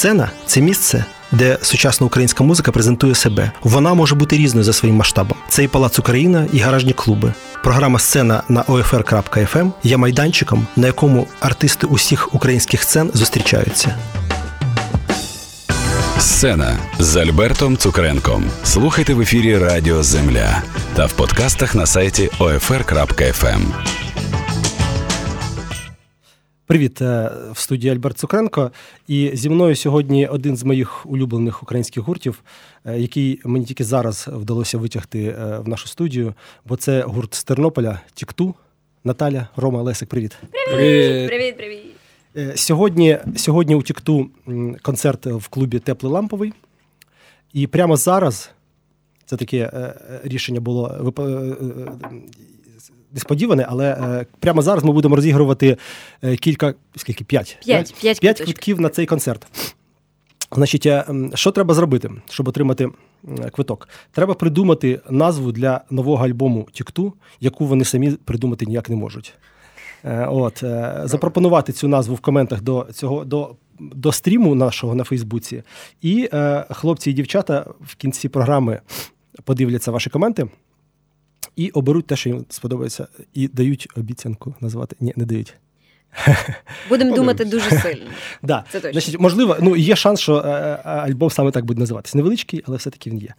Сцена це місце, де сучасна українська музика презентує себе. Вона може бути різною за своїм масштабом. Це і Палац Україна, і гаражні клуби. Програма Сцена на OFR.FM є майданчиком, на якому артисти усіх українських сцен зустрічаються. Сцена з Альбертом Цукренком. Слухайте в ефірі Радіо Земля та в подкастах на сайті OFR.FM. Привіт, е, в студії Альберт Цукренко. І зі мною сьогодні один з моїх улюблених українських гуртів, е, який мені тільки зараз вдалося витягти е, в нашу студію, бо це гурт з Тернополя Тікту. Наталя, Рома, Лесик, привіт. Привіт, привіт, привіт. Сьогодні сьогодні у Тікту концерт в клубі Теплий Ламповий. І прямо зараз це таке рішення було несподіване, але е, прямо зараз ми будемо розігрувати е, кілька скільки п'ять П'ять п'ять п'ять квитків на цей концерт. Значить, е, що треба зробити, щоб отримати квиток? Треба придумати назву для нового альбому Тікту, яку вони самі придумати ніяк не можуть. От запропонувати цю назву в коментах до цього до. До стріму нашого на Фейсбуці, і е, хлопці і дівчата в кінці програми подивляться ваші коменти і оберуть те, що їм сподобається, і дають обіцянку назвати. Ні, не дають. Будемо думати дуже сильно. Да. Це точно. Значить, Можливо, ну є шанс, що е, е, альбом саме так буде називатися. Невеличкий, але все-таки він є.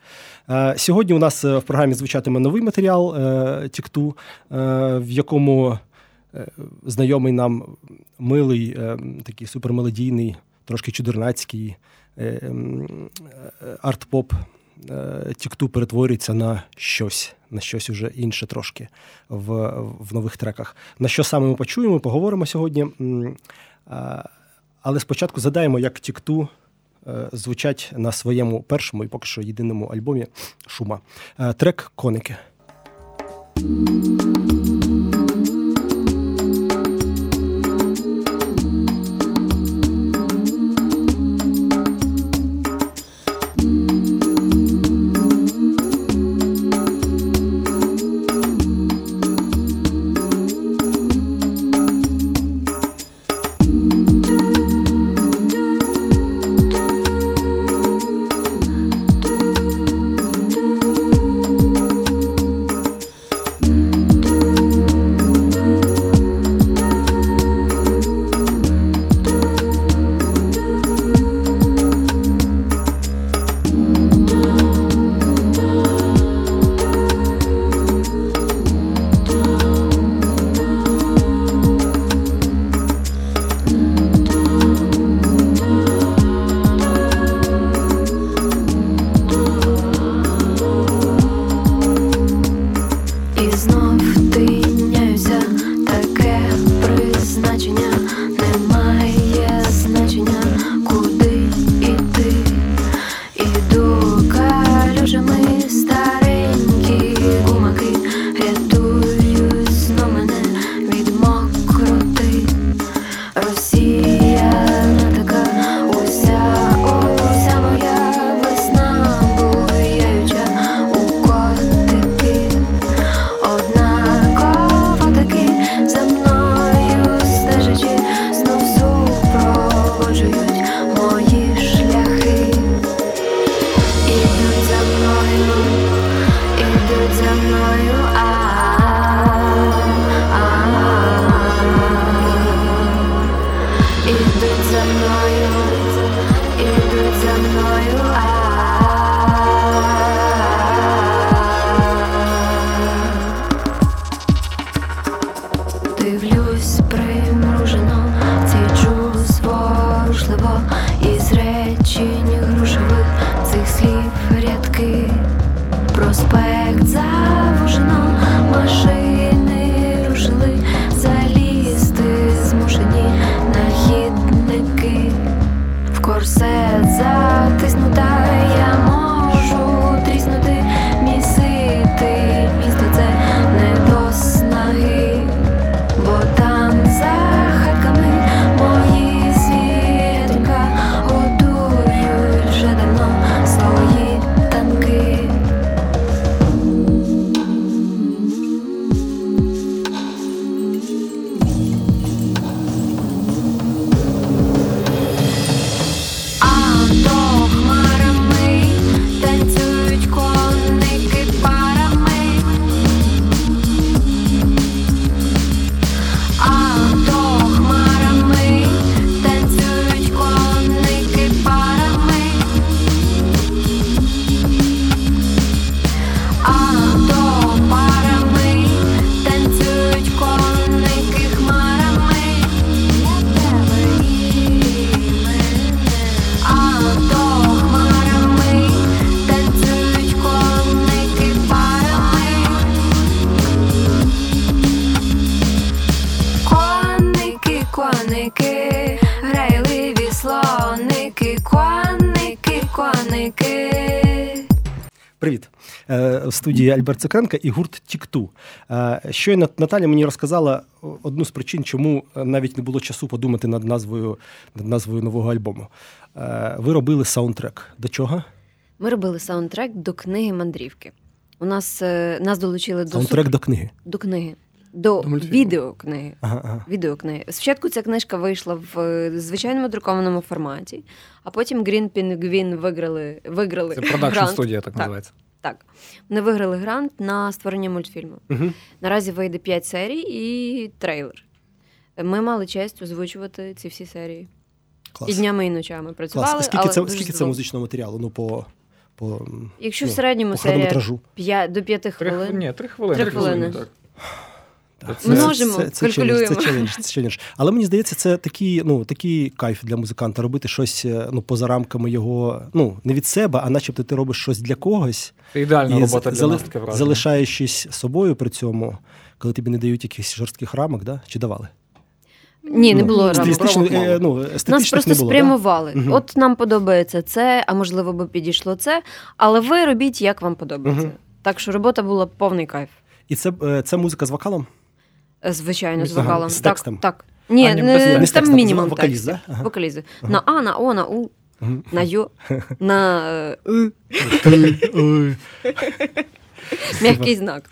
Е, сьогодні у нас в програмі звучатиме новий матеріал Тікту, в якому знайомий нам милий, такий супермелодійний, трошки чудернацький арт-поп Тікту перетворюється на щось, на щось уже інше трошки в в нових треках. На що саме ми почуємо, поговоримо сьогодні. Але спочатку задаємо, як Тікту е, звучать на своєму першому і поки що єдиному альбомі Шума. Е, трек Коники. Студії Альберт Цукренко і гурт Тікту. Е, щойно Наталя мені розказала одну з причин, чому навіть не було часу подумати над назвою над назвою нового альбому. Е, ви робили саундтрек. До чого? Ми робили саундтрек до книги мандрівки. У нас нас долучили до саундтрек суп... до книги. До книги. До відеокниги. Ага, ага. Відеокниги. Спочатку ця книжка вийшла в звичайному друкованому форматі, а потім Green Penguin виграли. виграли Це продакшн студія, так, так називається. Так. Вони виграли грант на створення мультфільму. Угу. Наразі вийде 5 серій і трейлер. Ми мали честь озвучувати ці всі серії. Клас. І днями, і ночами працювали. Клас. Скільки але це дуже скільки це музичного матеріалу? Ну, по, по, Якщо ну, в середньому по серія 5 до 5 хвилин. Три, ні, 3 хвилини. 3 хвилини. Так. Це, Множимо, це, це, калькулюємо. Це челендж, це челендж. Але мені здається, це такий, ну, такий кайф для музиканта робити щось ну, поза рамками його, ну, не від себе, а начебто ти робиш щось для когось. Це ідеальна і робота для нас, таке враження. Залишаючись собою при цьому, коли тобі не дають якихось жорстких рамок, да? чи давали? Ні, не було рамок. Е, ну, Нас просто не було, спрямували. Да? От нам подобається це, а можливо би підійшло це. Але ви робіть, як вам подобається. Угу. Так що робота була повний кайф. І це, це музика з вокалом? Звичайно, з вокалом. З текстом? Так. так. Ні, а, не, не, не там мінімум вокаліз. Да? Ага. Вокалізи. Ага. На А, на О, на У, ага. на Ю, на И. М'який знак.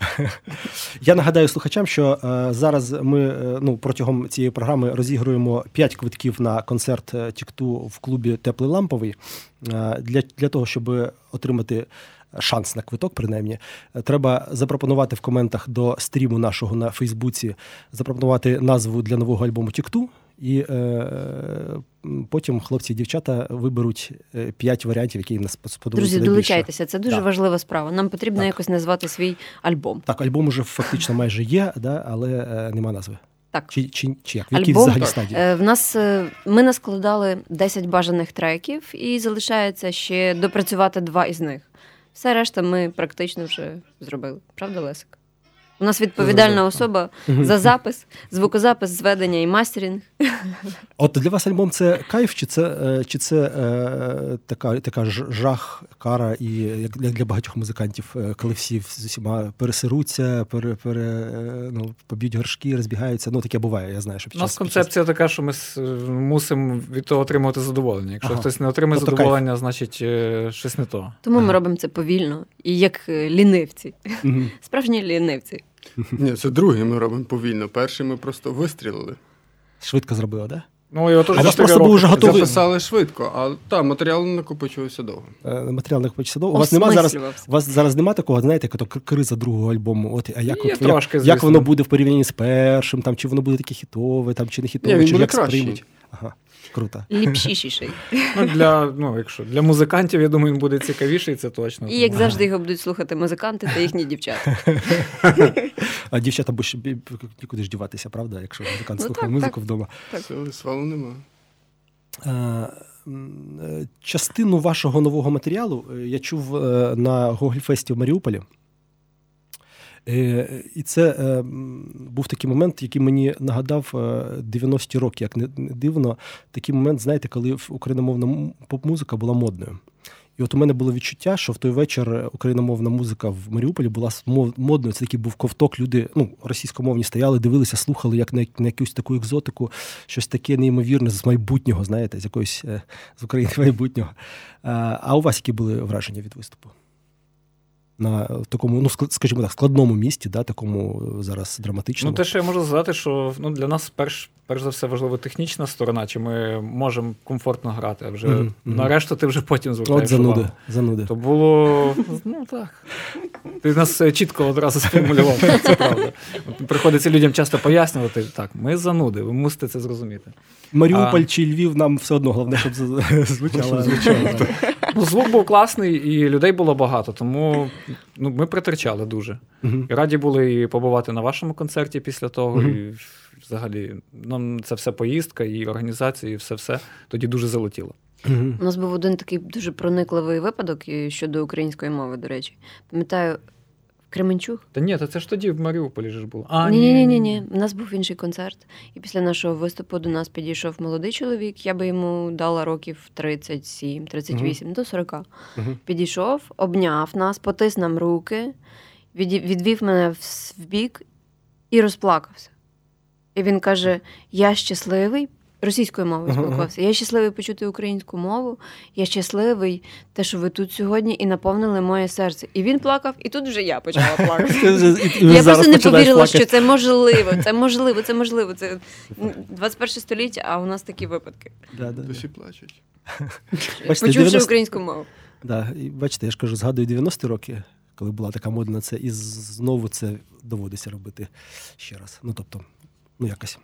Я нагадаю слухачам, що е, зараз ми е, ну, протягом цієї програми розігруємо 5 квитків на концерт Тікту в клубі Теплий Ламповий. Е, для, для того, щоб отримати шанс на квиток, принаймні, треба запропонувати в коментах до стріму нашого на Фейсбуці, запропонувати назву для нового альбому Тікту. І е, потім хлопці і дівчата виберуть п'ять варіантів, які їм сподобаються. Друзі, найбільше. долучайтеся. Це дуже так. важлива справа. Нам потрібно так. якось назвати свій альбом. Так, альбом уже фактично майже є, да, але е, нема назви. Так. Чи, чи, чи як? В якій Альбом, взагалі стадії? Е, в нас ми наскладали 10 бажаних треків, і залишається ще допрацювати два із них. Все решта ми практично вже зробили. Правда, Лесик? У нас відповідальна особа за запис, звукозапис, зведення і мастерінг. От для вас альбом це кайф, чи це чи це е, така така жах, кара, і як для, для багатьох музикантів, коли всі з усіма пересруться, пере, пере, ну, поб'ють горшки, розбігаються. Ну таке буває. Я знаю, що під час, У нас концепція час... така, що ми мусимо від того отримувати задоволення. Якщо ага. хтось не отримає тобто задоволення, кайф. значить щось не то. Тому ага. ми робимо це повільно і як лінивці, справжні лінивці. Ні, це другий ми робимо повільно. Перший ми просто вистрілили. Швидко зробила, так? Да? Ну, його а вас просто був вже готовий. Записали швидко, а та, матеріал накопичувався довго. Е, матеріал накопичувався довго. У вас нема зараз у вас зараз немає такого, знаєте, як криза другого альбому. От, а як, Є от, трошки, як, як воно буде в порівнянні з першим, там, чи воно буде таке хітове, там, чи не хітове, Ні, чи буде як краще. сприймуть. Ага. Круто. Ліпшіший. Ну, для ну, якщо, для музикантів, я думаю, він буде цікавіший, це точно. І як завжди його будуть слухати музиканти та їхні дівчата. А дівчата бо нікуди ж діватися, правда, якщо музикант ну, слухає так, музику так. вдома. Так. Свалу нема. Частину вашого нового матеріалу я чув на Гогльфесті в Маріуполі. І це був такий момент, який мені нагадав 90-ті роки, як не дивно, такий момент, знаєте, коли україномовна поп-музика була модною. І от у мене було відчуття, що в той вечір україномовна музика в Маріуполі була модною. Це такий був ковток. Люди ну, російськомовні стояли, дивилися, слухали як на, на якусь таку екзотику, щось таке неймовірне з майбутнього, знаєте, з якоїсь з України майбутнього. А у вас які були враження від виступу? На такому, ну скажімо так, складному місті, да, такому зараз драматичному. Ну, те, що я можу сказати, що ну, для нас перш, перш за все важлива технічна сторона, чи ми можемо комфортно грати, а вже mm-hmm. нарешту ти вже потім звертаєш От зануди, увагу. зануди. То було ну так. Ти нас чітко одразу сформулював, це правда. Приходиться людям часто пояснювати, так, ми зануди, ви мусите це зрозуміти. Маріуполь а... чи Львів нам все одно, головне, щоб звучало. Ну, Звук був класний, і людей було багато, тому ну, ми притерчали дуже. Uh-huh. І раді були і побувати на вашому концерті після того. Uh-huh. І взагалі, нам це все поїздка, і організація, і все-все тоді дуже залетіло. Uh-huh. У нас був один такий дуже проникливий випадок щодо української мови, до речі. Пам'ятаю, Кременчуг. Та ні, та це ж тоді в Маріуполі ж було. А, ні, ні, ні, ні. У нас був інший концерт, і після нашого виступу до нас підійшов молодий чоловік. Я би йому дала років 37, 38, до 40. Мгм. Підійшов, обняв нас, потис нам руки, відвів мене в в бік і розплакався. І він каже: Я щасливий. Російською мовою спілкувався. Я щасливий почути українську мову. Я щасливий, те, що ви тут сьогодні, і наповнили моє серце. І він плакав, і тут вже я почала плакати. Я просто не повірила, що це можливо, це можливо, це можливо. Це 21 століття, а у нас такі випадки. Да, да, да. Досі плачуть. Почувши українську мову. Да, і бачите, я ж кажу, згадую 90-ті роки, коли була така мода на це, і знову це доводиться робити ще раз. Ну тобто, ну якось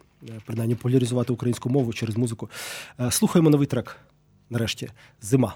принаймні популяризувати українську мову через музику. Е, Слухаємо новий трек. Нарешті зима,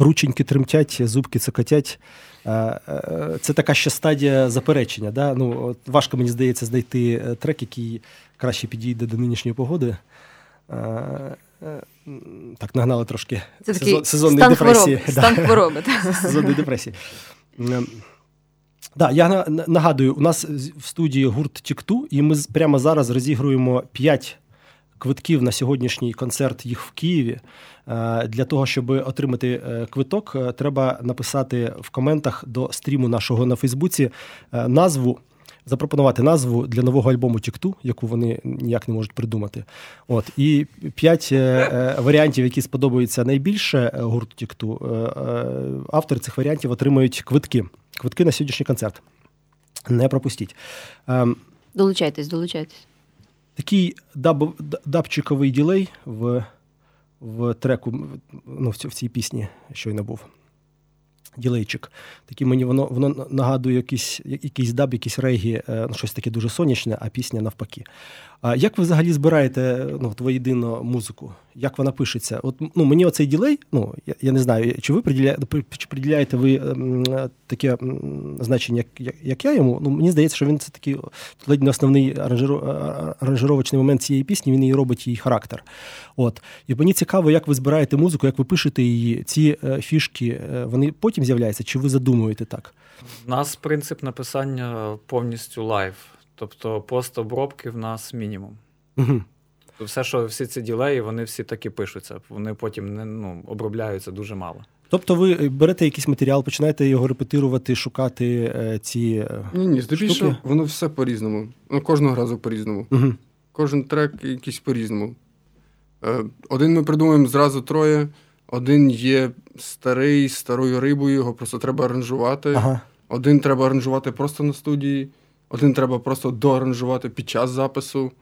рученьки тремтять, зубки цокотять. Е, е, це така ще стадія заперечення. Да? Ну, от Важко, мені здається, знайти е, трек, який краще підійде до нинішньої погоди. Так, нагнали трошки Це сезон, сезонної стан депресії. Хвороб, стан хвороби. Сезонної депресії. Да, я нагадую, у нас в студії гурт Тікту, і ми прямо зараз розігруємо 5 квитків на сьогоднішній концерт їх в Києві. Е, для того, щоб отримати е, квиток, е, треба написати в коментах до стріму нашого на Фейсбуці назву. Запропонувати назву для нового альбому Тікту, яку вони ніяк не можуть придумати. От і п'ять варіантів, які сподобаються найбільше гурту Тікту. Автори цих варіантів отримують квитки. Квитки на сьогоднішній концерт. Не пропустіть. Ем, долучайтесь, долучайтесь. Такий даб, дабчиковий ділей в в треку, ну, в цій пісні щойно був. Ділейчик. Такий мені воно воно нагадує якийсь якийсь даб, якийсь регі, е, ну, щось таке дуже сонячне, а пісня навпаки. А як ви взагалі збираєте ну, воєдину музику? Як вона пишеться? От ну мені оцей ділей, ну я, я не знаю, чи ви приділяєте, чи приділяєте ви м, таке м, значення, як, як я йому? Ну мені здається, що він це такий ледь не основний аранжировочний момент цієї пісні. Він її робить її характер. От і мені цікаво, як ви збираєте музику, як ви пишете її. Ці е, фішки е, вони потім з'являються, чи ви задумуєте так? У нас принцип написання повністю live. Тобто постобробки в нас мінімум. Угу. Все, що всі ці ділеї, вони всі таки пишуться. Вони потім не ну, обробляються дуже мало. Тобто ви берете якийсь матеріал, починаєте його репетирувати, шукати е, ці. Е, ні, ні, здебільшого воно все по-різному. Ну, Кожного разу по-різному. Угу. Кожен трек якийсь по-різному. Е, один ми придумаємо зразу троє, один є старий, старою рибою, його просто треба аранжувати. Ага. Один треба аранжувати просто на студії. Один треба просто доаранжувати під час запису.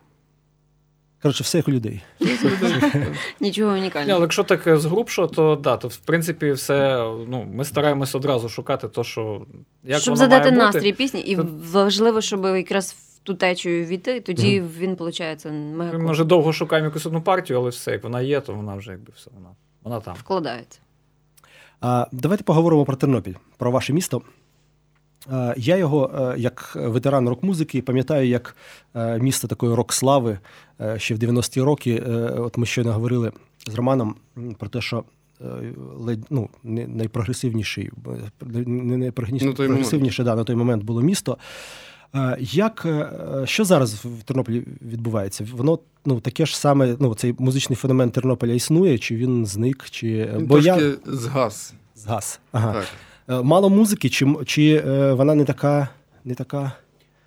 Коротше, все як у людей. Нічого унікального. Але якщо так е, згрубшо, то да, то в принципі все. Ну, ми стараємось одразу шукати то, що як щоб воно задати має настрій бути. пісні, і то... важливо, щоб якраз в ту течію війти, тоді mm-hmm. він виходить мега. Ми може довго шукаємо якусь одну партію, але все, як вона є, то вона вже якби все вона, вона там. Вкладається. А, Давайте поговоримо про Тернопіль, про ваше місто. Е, я його, е, як ветеран рок-музики, пам'ятаю як е, місто такої рок-слави ще в 90-ті роки. От ми щойно говорили з Романом про те, що ну, найпрогресивніший, не найпрогресивніше да, на той момент було місто. Як, Що зараз в Тернополі відбувається? Воно ну, таке ж саме, ну, цей музичний феномен Тернополя існує, чи він зник, чи. Він Бо трошки я... згас. Згас. Ага. Так. Е, мало музики, чи чи е, вона не така. не така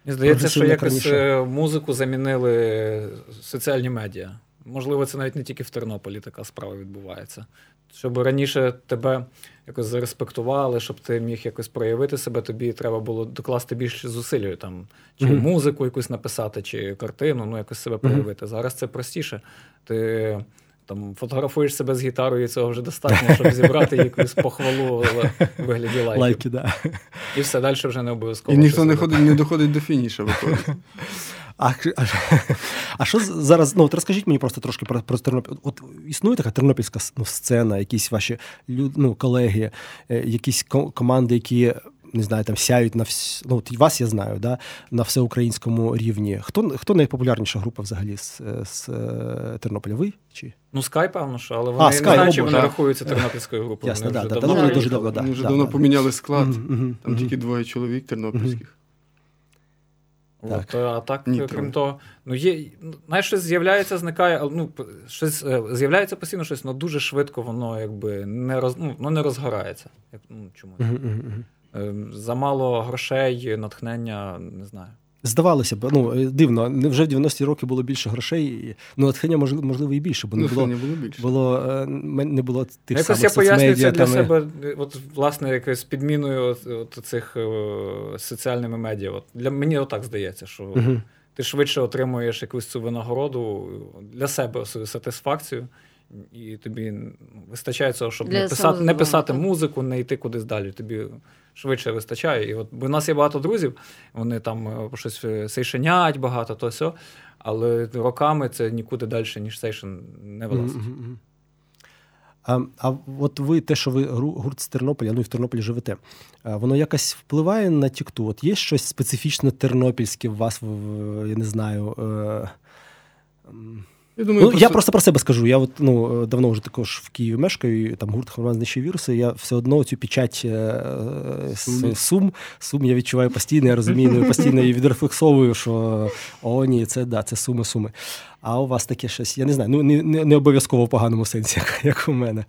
Мені здається, що якось? Е, музику замінили соціальні медіа. Можливо, це навіть не тільки в Тернополі така справа відбувається. Щоб раніше тебе якось зареспектували, щоб ти міг якось проявити себе, тобі треба було докласти більше зусиль, там, чи mm-hmm. музику якусь написати, чи картину, ну якось себе проявити. Mm-hmm. Зараз це простіше. Ти там фотографуєш себе з гітарою, і цього вже достатньо, щоб зібрати якусь похвалу в вигляді лайків. Лайки, да. І все далі вже не обов'язково. І ніхто не ходить, не доходить до фініша, виходить. А а, а що зараз? Ну, от розкажіть мені просто трошки про про Тернопіль. От існує така тернопільська ну, сцена, якісь ваші ну, колеги, е, якісь команди, які не знаю, там сяють на вс... ну, от вас я знаю, да, на всеукраїнському рівні. Хто хто найпопулярніша група взагалі з, з е, Тернополя? Ви? Чи? Ну, Скай, певно, що, але вони а, Sky, не знають, чи вони рахуються тернопільською групою. Ясно, вони да, да, давно, вони дуже давно, да, вони вже да, давно да, поміняли склад, mm-hmm, там mm-hmm. тільки двоє чоловік тернопільських. Так. От, а так, Ні, крім того, ну є, знаєш, щось з'являється, зникає, ну, щось е, з'являється постійно щось, але дуже швидко воно якби не роз, ну, воно не розгорається. Як, ну, чомусь. Uh-huh, Замало грошей, натхнення, не знаю. Здавалося б, ну е, дивно, вже в 90-ті роки було більше грошей, ну натхнення можливо, можливо і більше, бо не було було більше. Було, е, не було тих Якось самих я пояснюю це для там... себе, от, власне, якось підміною от, от цих о, соціальними медіа. От, Для мені отак здається, що uh ти швидше отримуєш якусь цю винагороду для себе свою сатисфакцію. І тобі вистачає цього, щоб не писати, не писати музику, не йти кудись далі. Тобі швидше вистачає. І от, Бо в нас є багато друзів, вони там е, щось е, сейшенять багато, то все, але роками це нікуди далі, ніж сейшен не вилазить. А а от ви, те, що ви гурт з Тернополя, ну і в Тернополі живете, воно якось впливає на тікту? От є щось специфічно тернопільське в вас, я не знаю. Е, я думаю, ну, просто... я просто про себе скажу. Я от, ну, давно вже також в Києві мешкаю, і там гурт знищив віруси. Я все одно цю печать е, сум. сум сум я відчуваю постійно, я розумію, ну, постійно її відрефлексовую, що о, ні, це да, це Суми, Суми. А у вас таке щось, я не знаю, ну не, не, не обов'язково в поганому сенсі, як, як у мене.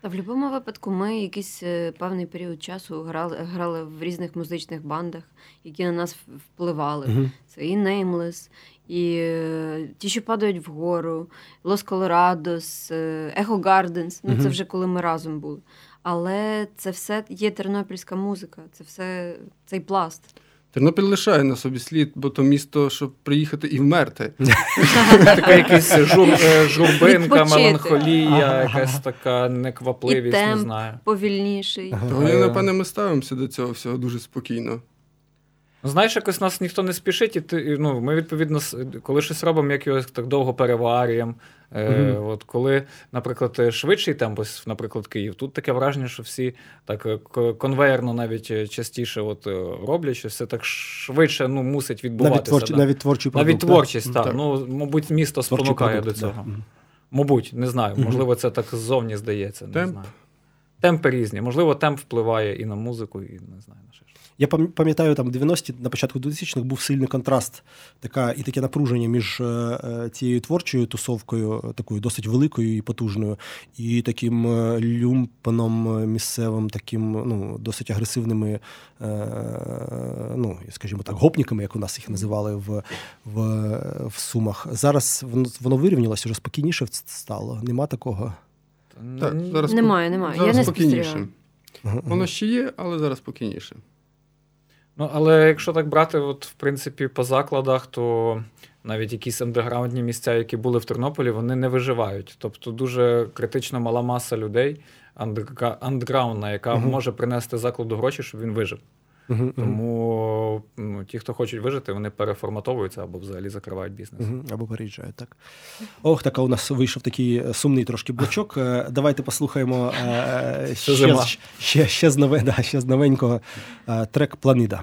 Та в будь-якому випадку ми якийсь е, певний період часу грали грали в різних музичних бандах, які на нас впливали. Uh-huh. Це і Nameless, і е, ті, що падають вгору, Лос Колорадос, Ехо Гарденс. Ну, це вже коли ми разом були. Але це все є тернопільська музика, це все цей пласт. Тернопіль лишає на собі слід, бо то місто, щоб приїхати і вмерти. Така якась е, журбинка, меланхолія, якась така неквапливість, не знаю. Повільніший. Напевне, ми ставимося до цього всього дуже спокійно. Ну, знаєш, якось нас ніхто не спішить, і ти, ну, ми, відповідно, коли щось робимо, як його так довго переварюємо. Е, От Коли, наприклад, швидший темп, наприклад, Київ, тут таке враження, що всі так е, конвейерно навіть частіше от, е, роблять, що все так швидше ну, мусить відбуватися. Навіть, твор... навіть творчий продукт. Навіть творчість, так. так. Ну, Мабуть, місто спонукає до цього. Да. Мабуть, не знаю. Можливо, це так ззовні здається. Не знаю. Темпи різні. Можливо, темп впливає і на музику, і не знаю на що. Я пам'ятаю, там 90-ті, на початку 2000-х був сильний контраст така і таке напруження між е, е, цією творчою тусовкою, такою досить великою і потужною, і таким е, люмпаном місцевим, таким ну, досить агресивними, ну, скажімо так, гопниками, як у нас їх називали в в, в Сумах. Зараз воно вирівнялося, вже спокійніше стало. Нема такого. Так, зараз Немає, немає. Зараз Я не спокійніше. Воно ще є, але зараз спокійніше. Ну, але якщо так брати, от, в принципі, по закладах, то навіть якісь андеграундні місця, які були в Тернополі, вони не виживають. Тобто дуже критично мала маса людей, андеграундна, яка uh може принести закладу гроші, щоб він вижив. Uh-huh, Тому ну, ті, хто хочуть вижити, вони переформатовуються або взагалі закривають бізнес. Uh-huh, або переїжджають, так. Ох, така у нас вийшов такий е, сумний трошки блочок. Е, давайте послухаємо е, ще, ще, ще, з нове, да, ще з новенького трек Планида.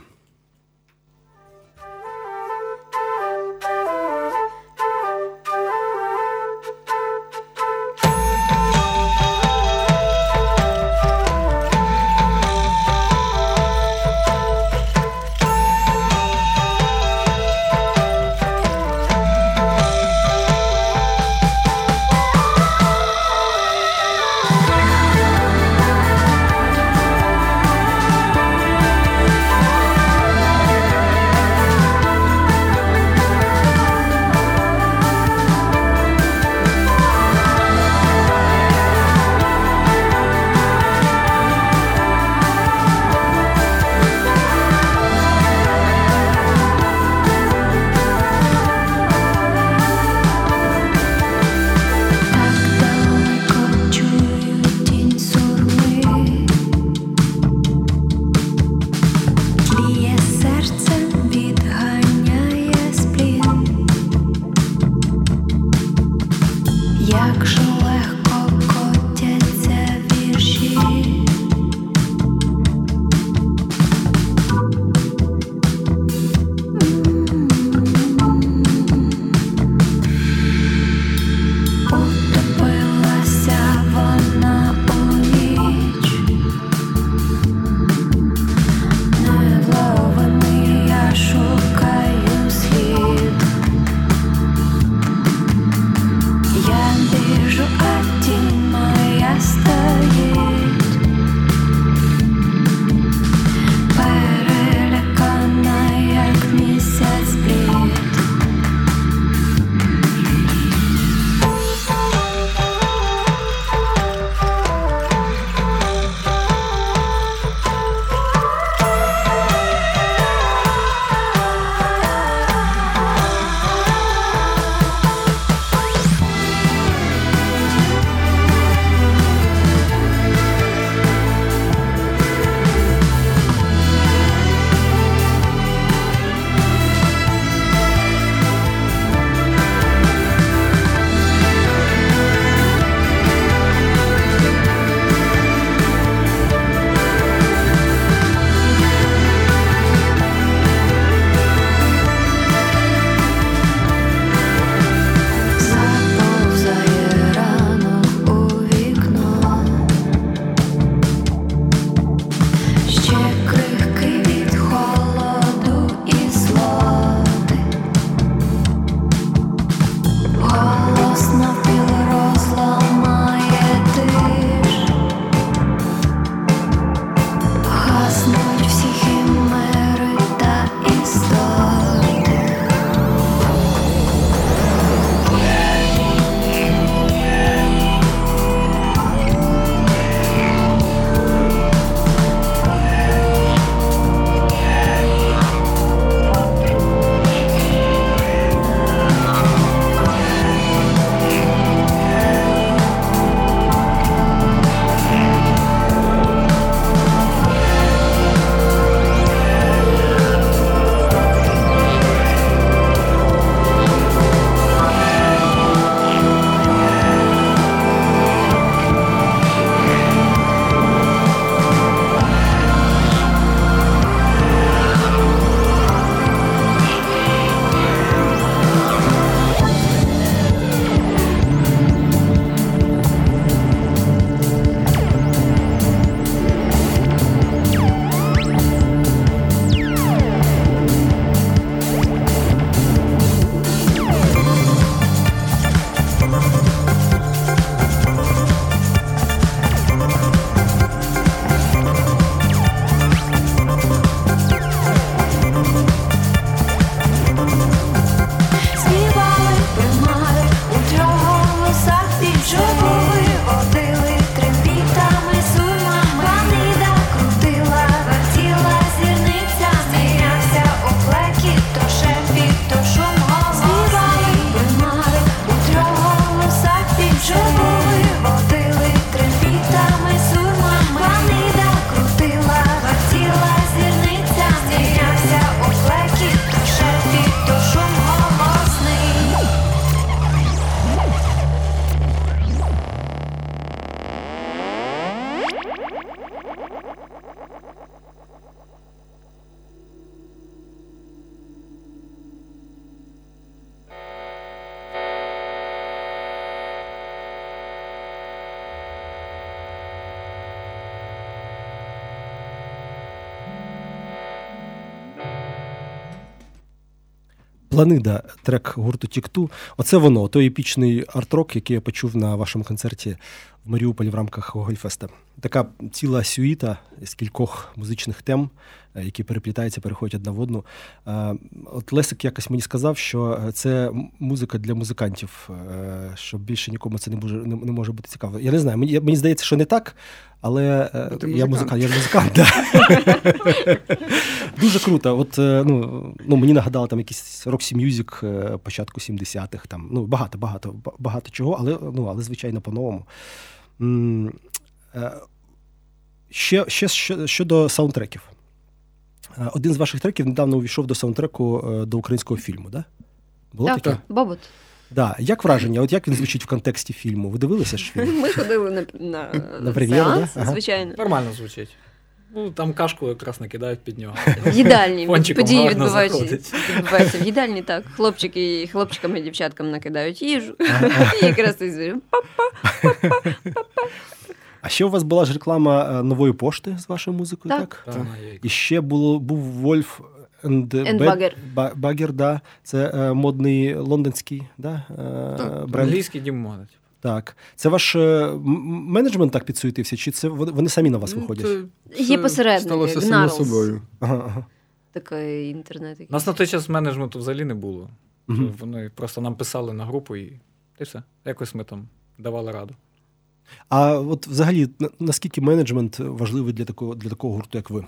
Планида, трек гурту Тікту. Оце воно, той епічний арт-рок, який я почув на вашому концерті в Маріуполі в рамках Гогольфеста. Така ціла сюїта з кількох музичних тем, е, які переплітаються, переходять одна в одну. Е, от Лесик якось мені сказав, що це музика для музикантів, е, що більше нікому це не може не, не може бути цікаво. Я не знаю, мені мені здається, що не так, але я музикант, я музикант. Да. Дуже круто. От ну, ну мені нагадало там якийсь Roxy Music початку 70-х. Там ну багато, багато, багато чого, але ну але звичайно по-новому. Е, ще ще щодо саундтреків. Е, один з ваших треків недавно увійшов до саундтреку е, до українського фільму, да? Було так? таке? Бобот. Да. Як враження? От як він звучить в контексті фільму? Ви дивилися ж фільм? Ми ходили на на, на прем'єру, сеанс, да? ага. звичайно. Нормально звучить. Ну, Там кашку якраз накидають під нього. В їдальні події відбуваються в їдальні, так. Хлопчики хлопчикам і дівчаткам накидають їжу. І якраз ти. А ще у вас була ж реклама е, нової пошти з вашою музикою, так? І ще було був Вольф Багер, да. Це е, модний лондонський да, е, бренд. Англійський дім моди. Так. Це ваш е, менеджмент так підсуетився, чи це вони самі на вас ну, виходять? Це, Є посередники. Сталося само собою. Ага, ага. Такий інтернет. У нас на той час менеджменту взагалі не було. Угу. Вони просто нам писали на групу і і все. Якось ми там давали раду. А от взагалі, наскільки менеджмент важливий для такого для такого гурту, як ви?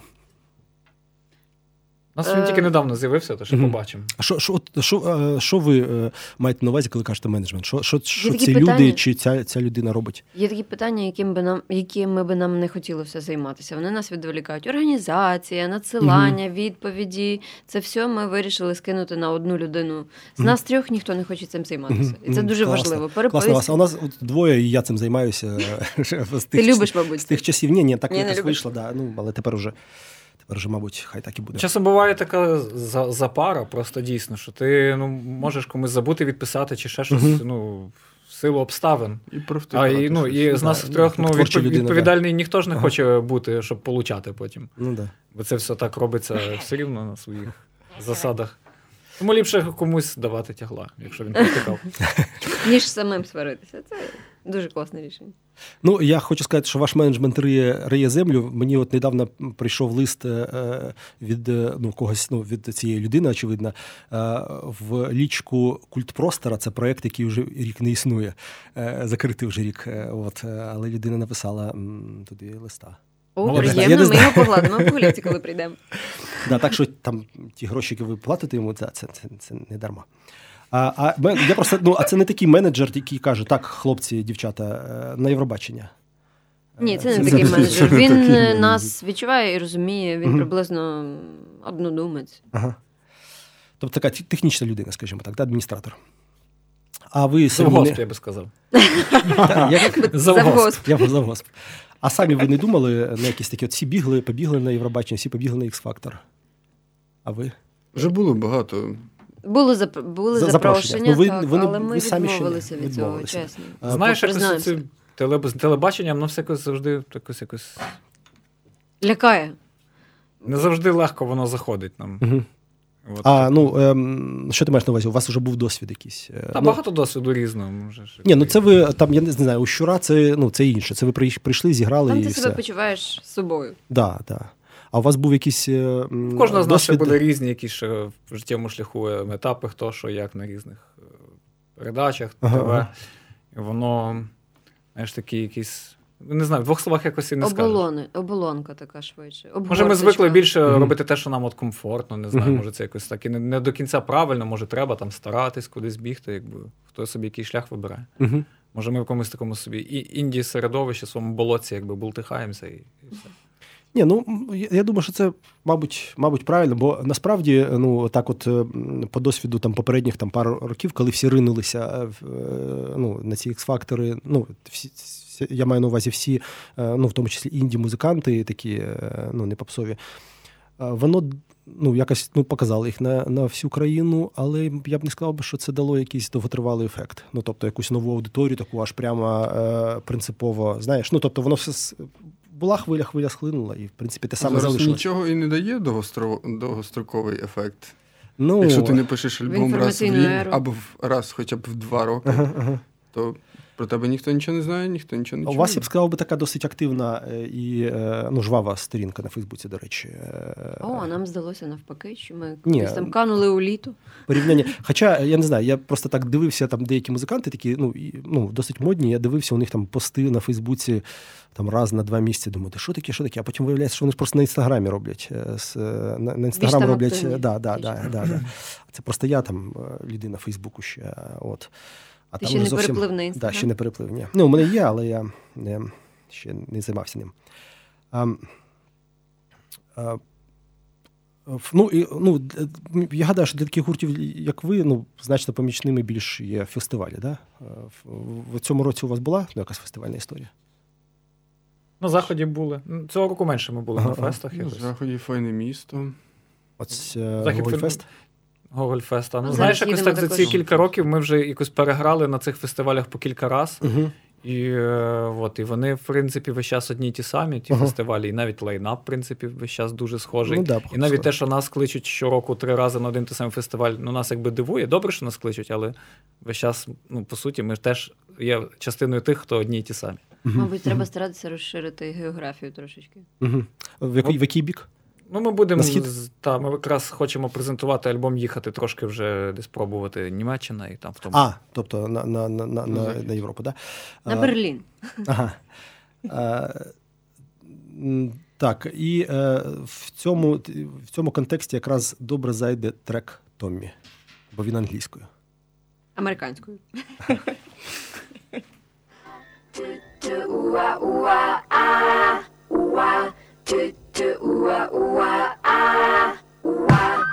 У нас він тільки е, недавно з'явився, то ще mm побачимо. А що що, що, що ви е, маєте на увазі, коли кажете менеджмент? Що що, що ці питання, люди чи ця ця людина робить? Є такі питання, яким би нам, якими би нам не хотілося займатися. Вони нас відволікають. Організація, надсилання, mm відповіді. Це все ми вирішили скинути на одну людину. З mm нас трьох ніхто не хоче цим займатися. І це дуже Класно. важливо. Перепис... Класно. А у нас от двоє, і я цим займаюся. Ти любиш, мабуть. З тих часів. Ні, ні, так якось вийшло, да. ну, але тепер уже. Же, мабуть, хай так і буде. Часом буває така запара, просто дійсно, що ти ну, можеш комусь забути відписати чи ще щось. Uh-huh. ну, Силу обставин. І а, і, ну, і з нас трьох ну, відпов... людина, відповідальний да. ніхто ж не ага. хоче бути, щоб получати потім. Ну, да. Бо це все так робиться все рівно на своїх засадах. Тому ліпше комусь давати тягла, якщо він протикав. Ніж самим сваритися. Це дуже класне рішення. Ну, я хочу сказати, що ваш менеджмент риє, риє землю. Мені от недавно прийшов лист е, від е, ну, когось ну, від цієї людини, очевидно, е, в лічку Культ Простора. Це проєкт, який вже рік не існує, закритий вже рік. От, Але людина написала туди листа. О, приємно, ми його погладимо по голівці, коли прийдемо. Да, Так що там ті гроші, які ви платите йому, це, це, це, це не дарма. А а я просто ну, а це не такий менеджер, який каже: так, хлопці, дівчата, е, на Євробачення. Ні, це не такий менеджер. Він е, нас відчуває і розуміє, він приблизно однодумець. Ага. Тобто така технічна людина, скажімо так, адміністратор. А ви Завгосп, не... я би сказав. Завгосп. Я завгосп. А самі ви не думали на якісь такі? От всі бігли, побігли на Євробачення, всі побігли на X-Factor. А ви? Вже було багато. Було зап... були За, запрошення, ну, ви, але ми відмовилися від цього, чесно. Знаєш, якось це телебаченням, воно все якось завжди якось якось. Лякає. Не завжди легко воно заходить нам. Угу. От. А ну ем, що ти маєш на увазі? У вас вже був досвід якийсь? Е, Та ну, багато досвіду різного. може. Ні, ну це ви там, я не знаю, у щура це ну, це інше. Це ви прийшли, зіграли. Там і ти все. себе почуваєш з собою. Так, да, так. Да. А у вас був якийсь. Е, Кожного з нас ще були різні якісь в життєвому шляху е, етапи, хто що, як на різних передачах, ага, ТВ. Ага. І воно, знаєш, такий якийсь. Не знаю, в двох словах якось і не Оболони, скажеш. Оболонка така швидше. Обгорточка. Може, ми звикли більше mm-hmm. робити те, що нам от комфортно, не знаю, mm-hmm. може це якось так. І не, не до кінця правильно, може, треба там старатись, кудись бігти, якби хто собі який шлях вибирає. Mm-hmm. Може, ми в якомусь такому собі і інді середовищі, своєму болотці, якби бултихаємося і, і все. Ні, ну я думаю, що це, мабуть, мабуть, правильно, бо насправді, ну так, от по досвіду там попередніх там пару років, коли всі ринулися е, ну, на ці X-фактори, ну всі я маю на увазі всі, е, ну в тому числі інді-музиканти, такі е, ну не попсові. Воно ну, якось ну, показало їх на на всю країну, але я б не сказав, що це дало якийсь довготривалий ефект. Ну, тобто, якусь нову аудиторію, таку аж прямо е, принципово, знаєш, ну тобто, воно все була хвиля, хвиля схлинула, і в принципі те саме Зараз залишилось. нічого і не дає довгостроковий ефект. Ну, Якщо ти не пишеш альбом раз в рік або в раз хоча б в два роки, ага, ага. то про тебе ніхто нічого не знає, ніхто нічого не чує. У вас я б сказав би така досить активна е, і е, ну, жвава сторінка на Фейсбуці, до речі. Е. О, а нам здалося навпаки, що ми Ні, там канули у літо. Порівняння. Хоча я не знаю, я просто так дивився, там деякі музиканти такі, ну ну досить модні. Я дивився у них там пости на Фейсбуці там раз на два місяці. Думаю, що таке, що таке? А потім виявляється, що вони ж просто на інстаграмі роблять. На, на інстаграм роблять. Да, да, да, да, Це просто я там людина Фейсбуку ще. От. А Ти там ще не зовсім... переплив на інстаграм? Да, ще не переплив, ні. Ну, у мене є, але я не, ще не займався ним. А, а, Ну, і, ну, Я гадаю, що для таких гуртів, як ви, ну, значно помічними більш є фестивалі. Да? В, в цьому році у вас була ну, якась фестивальна історія? На заході були. Цього року менше ми були ага, на фестах. На заході файне місто. Ось Захід Гольфест? Гогольфеста. Ну, ну знаєш, якось так за ці кілька років ми вже якось переграли на цих фестивалях по кілька разів. Угу. І е, от, і вони, в принципі, весь час одні й ті самі, ті uh-huh. фестивалі, і навіть лайнап, в принципі, весь час дуже схожий. Ну, да, і навіть те, що нас кличуть щороку три рази на один той самий фестиваль, ну нас якби дивує. Добре, що нас кличуть, але весь час, ну, по суті, ми теж є частиною тих, хто одні й ті самі. Uh-huh. Мабуть, треба старатися розширити географію трошечки. Uh-huh. В який, в який бік? Ну, ми будемо та, ми якраз хочемо презентувати альбом, їхати трошки вже десь пробувати Німеччина і там в тому. А, тобто на на, на, на, на, на Європу, да? На Берлін. Ага. А, Так, і е, в цьому в цьому контексті якраз добре зайде трек Томмі, бо він англійською. Американською. Ooh ah ooh ah ah ooh ah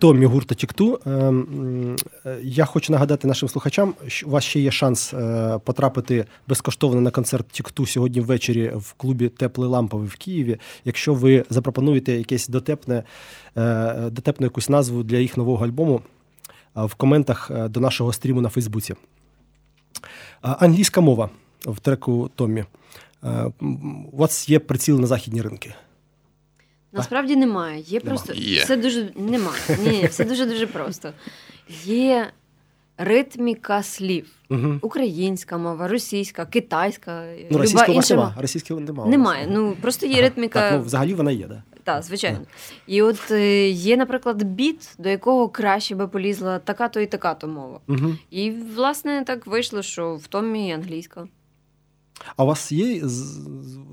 Томі гурту Тікту. Ем, я хочу нагадати нашим слухачам, що у вас ще є шанс е, потрапити безкоштовно на концерт Тікту сьогодні ввечері в клубі Теплий ламповий в Києві. Якщо ви запропонуєте якесь дотепне, е, дотепну якусь назву для їх нового альбому в коментах до нашого стріму на Фейсбуці. Англійська мова в треку Томі. У вас є приціл на західні ринки. Насправді немає. Є просто Є. все дуже немає. Ні, все дуже дуже просто. Є ритміка слів. Угу. Українська мова, російська, китайська. Ну, російська інша мова. Російської немає. Немає. Ну просто є ритміка. Так, ну взагалі вона є, да? Так, звичайно. І от е, є, наприклад, біт, до якого краще би полізла така-то і така-то мова. Угу. І, власне, так вийшло, що в Томі англійська. А у вас є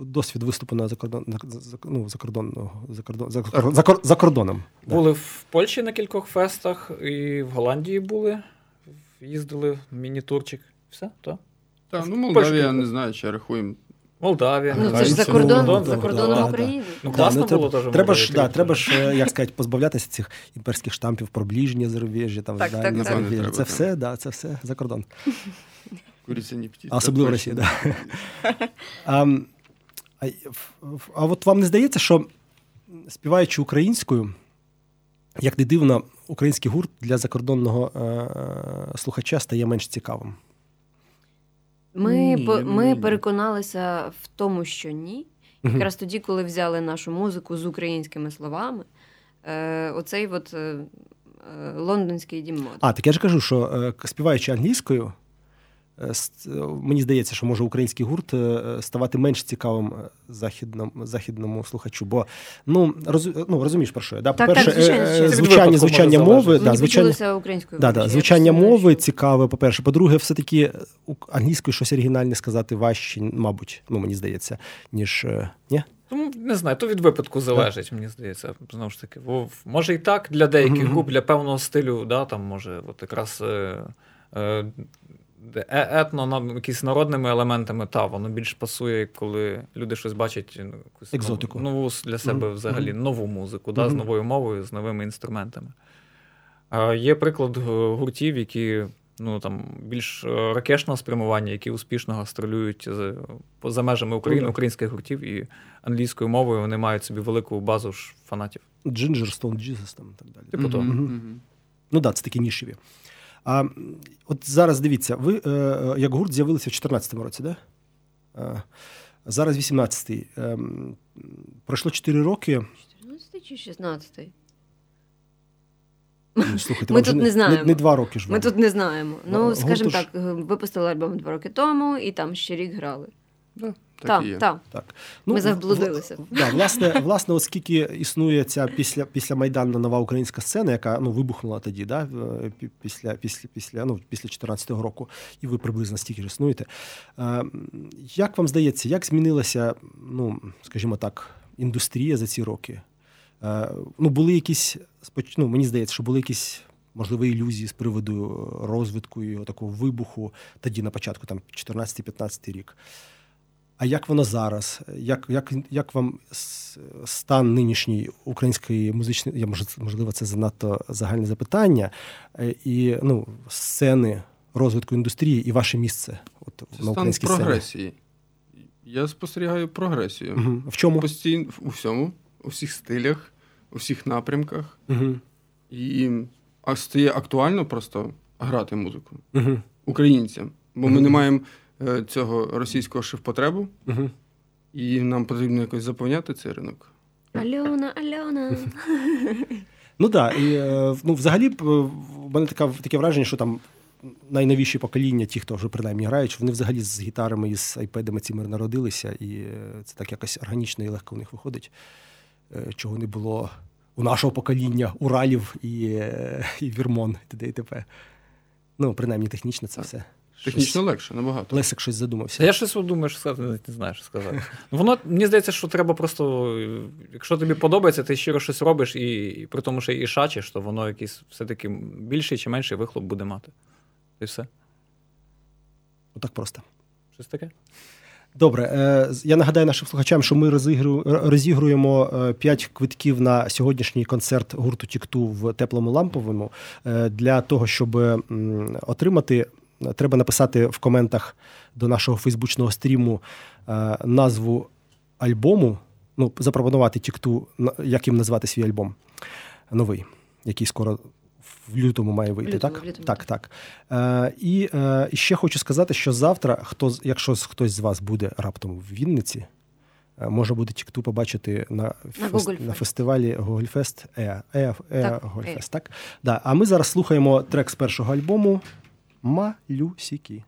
досвід виступу на закордон, ну, закордон, закордон, закордон, за кордоном? Були в Польщі на кількох фестах, і в Голландії були, їздили міні-турчик. Все, то? Так, ну Молдавія, я не знаю, чи рахуємо. Молдавія. Ну, це ж за кордон, за кордоном України. Ну, класно да, було теж. Треба ж, да, треба ж, як сказати, позбавлятися цих імперських штампів про ближнє зарубіжжя, там, так, так, зарубіжжя. Так. Це все, да, це все за кордон. Куриця не птиця. А особливо в Росії, так. Да. А, а, а от вам не здається, що співаючи українською, як не дивно, український гурт для закордонного е- слухача стає менш цікавим? Ми ні, по, ми ні. переконалися в тому, що ні. Угу. Якраз тоді, коли взяли нашу музику з українськими словами, е, оцей от е, лондонський дім моди. А, так я ж кажу, що е, співаючи англійською, е, мені здається, що може український гурт е, ставати менш цікавим західному західному слухачу. Бо ну роз, ну розумієш про що я да? Так, по-перше, так, звичайно, звучання звучання мови, да, звучання українською да, да, звучання мови цікаве. По перше, по-друге, все таки англійською щось оригінальне сказати важче, мабуть, ну мені здається, ніж ні. Ну, не знаю, то від випадку залежить, мені здається. Знову ж таки, може і так для деяких mm-hmm. груп, для певного стилю, да, там може от якраз е, е, етно на якісь народними елементами, та воно більш пасує, коли люди щось бачать ну, якусь Екзотику. нову для себе mm-hmm. взагалі нову музику, да, з новою мовою, з новими інструментами. Е, є приклад гуртів, які ну там більш ракешного спрямування, які успішно гастролюють за межами України, українських гуртів і англійською мовою вони мають собі велику базу ж фанатів. Ginger Stone Jesus там і так далі. Типу того. Mm-hmm. Ну так, да, це такі нішеві. А от зараз дивіться, ви е, як гурт з'явилися в 2014 році, да? А, зараз 18-й. Е, пройшло 4 роки. 14 чи 16 Слухайте, ми тут не, не знаємо. Не, не два роки ж. Ми тут не знаємо. Ну, скажімо так, випустили альбом два роки тому, і там ще рік грали. Да, так, так, і є. так. так. Ну, Ми заблудилися. В, да, власне, власне, оскільки існує ця після після Майдану нова українська сцена, яка ну, вибухнула тоді, да, після після, після, ну, після 14-го року, і ви приблизно стільки ж існуєте. Як вам здається, як змінилася, ну, скажімо так, індустрія за ці роки? Ну, були якісь ну, мені здається, що були якісь. Можливо, ілюзії з приводу розвитку і такого вибуху тоді на початку, там 14-15 рік. А як воно зараз? Як як, як вам стан нинішньої української музичної, я можливо, це занадто загальне запитання, і ну, сцени розвитку індустрії і ваше місце от, це на українській стан прогресії. Я спостерігаю прогресію. Угу. В чому? Постійно у всьому, у всіх стилях, у всіх напрямках. Угу. І стає актуально просто грати музику угу. українцям. Бо ми не маємо е, цього російського шифпотребу, угу. і нам потрібно якось заповняти цей ринок. Альона, Альона. Ну так, і ну, взагалі в мене така таке враження, що там. Найновіші покоління, ті, хто вже принаймні грають, вони взагалі з гітарами і з айпедами цими народилися, і це так якось органічно і легко у них виходить, чого не було у нашого покоління Уралів і і Вірмон, т.д. і т.п. Ну, принаймні, технічно це все. Технічно щось... легше, набагато. Лесик щось задумався. Я щось думаю, що сказати, не знаю, що сказати. Ну, Воно мені здається, що треба просто, якщо тобі подобається, ти щиро щось робиш, і, і при тому, що і шачиш, то воно якийсь все-таки більший чи менший вихлоп буде мати. І все. Отак просто. Щось таке. Добре, е, я нагадаю нашим слухачам, що ми розігруємо 5 е, квитків на сьогоднішній концерт гурту Тікту в теплому ламповому. Е, для того, щоб отримати, треба написати в коментах до нашого фейсбучного стріму назву альбому. Ну, запропонувати Тікту, як їм назвати свій альбом новий, який скоро в лютому має вийти, лютому, так? В лютому. Так, так. Е, І е, ще хочу сказати, що завтра, хто, якщо хтось з вас буде раптом в Вінниці, е, може буде тікту побачити на на, фест, на фестивалі Гогольфест Е, е, е, Гогольфест, так? Да. А ми зараз слухаємо трек з першого альбому Малюсіки.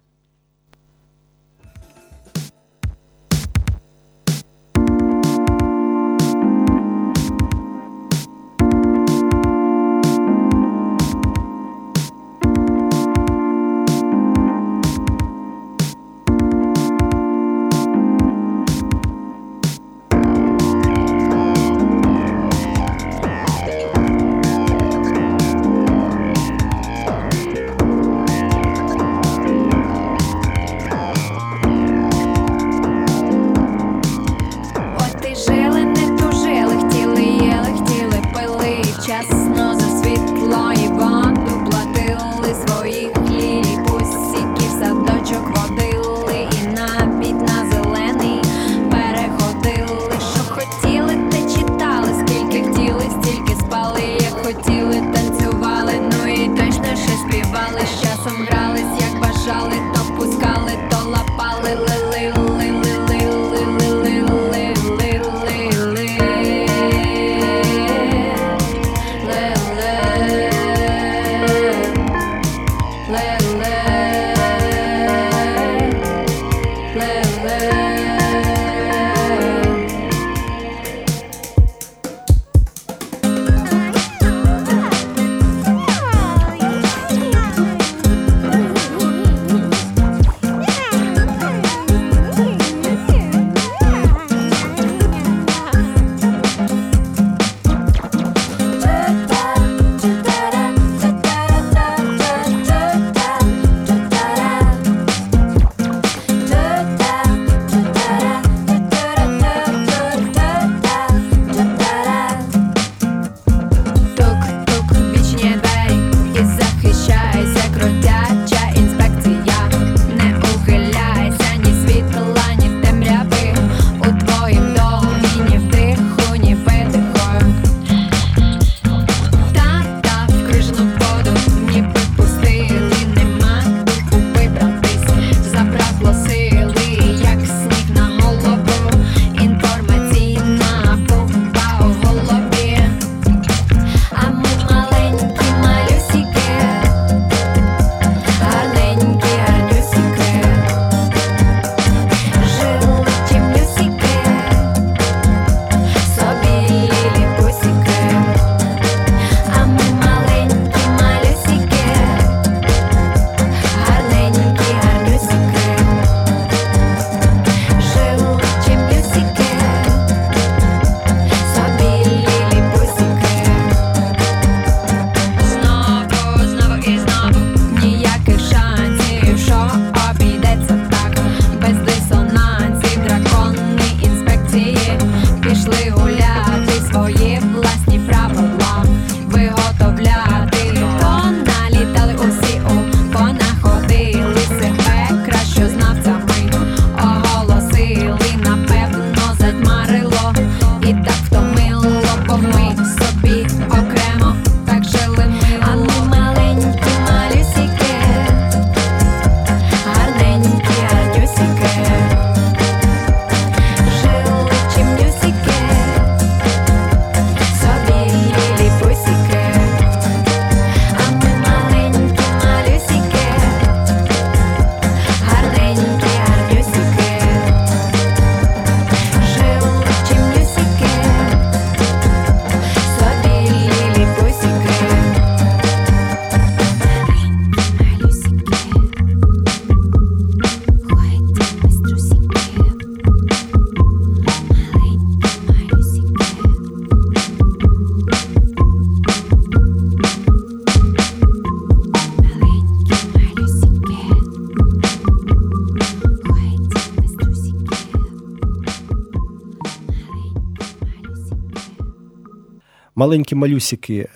Маленькі малюсики,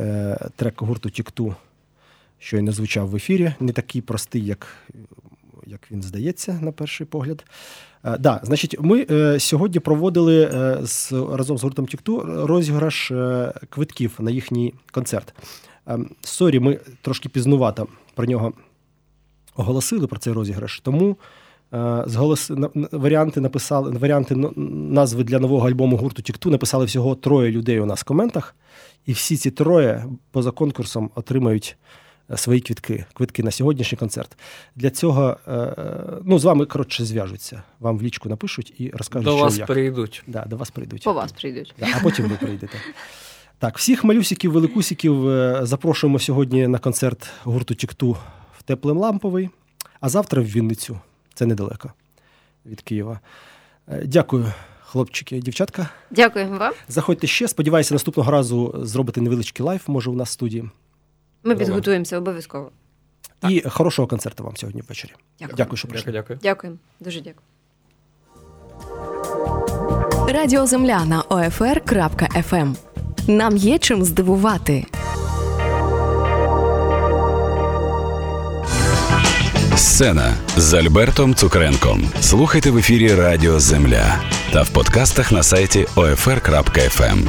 трек гурту Тік Ту, що й не звучав в ефірі, не такий простий, як як він здається, на перший погляд. Е, да, значить, Ми е, сьогодні проводили е, з, разом з гуртом Тік Ту розіграш е, квитків на їхній концерт. Е, сорі, ми трошки пізнувато про нього оголосили про цей розіграш. Тому е, зголос... варіанти написали варіанти назви для нового альбому гурту Тік Ту написали всього троє людей у нас в коментах. І всі ці троє поза конкурсом отримають свої квитки, квитки на сьогоднішній концерт. Для цього е, ну, з вами коротше зв'яжуться. Вам в лічку напишуть і розкажуть, до що вас як. прийдуть. Да, До вас прийдуть. По вас прийдуть. Да, а потім ви прийдете. Так, всіх малюсиків, великусиків е, запрошуємо сьогодні на концерт гурту Тікту в Теплим Ламповий, а завтра в Вінницю. Це недалеко від Києва. Е, дякую, хлопчики, дівчатка. Дякую вам. Заходьте ще. Сподіваюся, наступного разу зробити невеличкий live, може, у нас в студії. Ми підготуємося обов'язково. Так. І хорошого концерту вам сьогодні ввечері. Дякую, дякую що прийшли. Дякую. Дякую. Дуже дякую. Радіо Земля на OFR.FM. Ем. Нам є чим здивувати. Сцена з Альбертом Цукренком. Слухайте в ефірі Радіо Земля та в подкастах на сайті OFR.FM.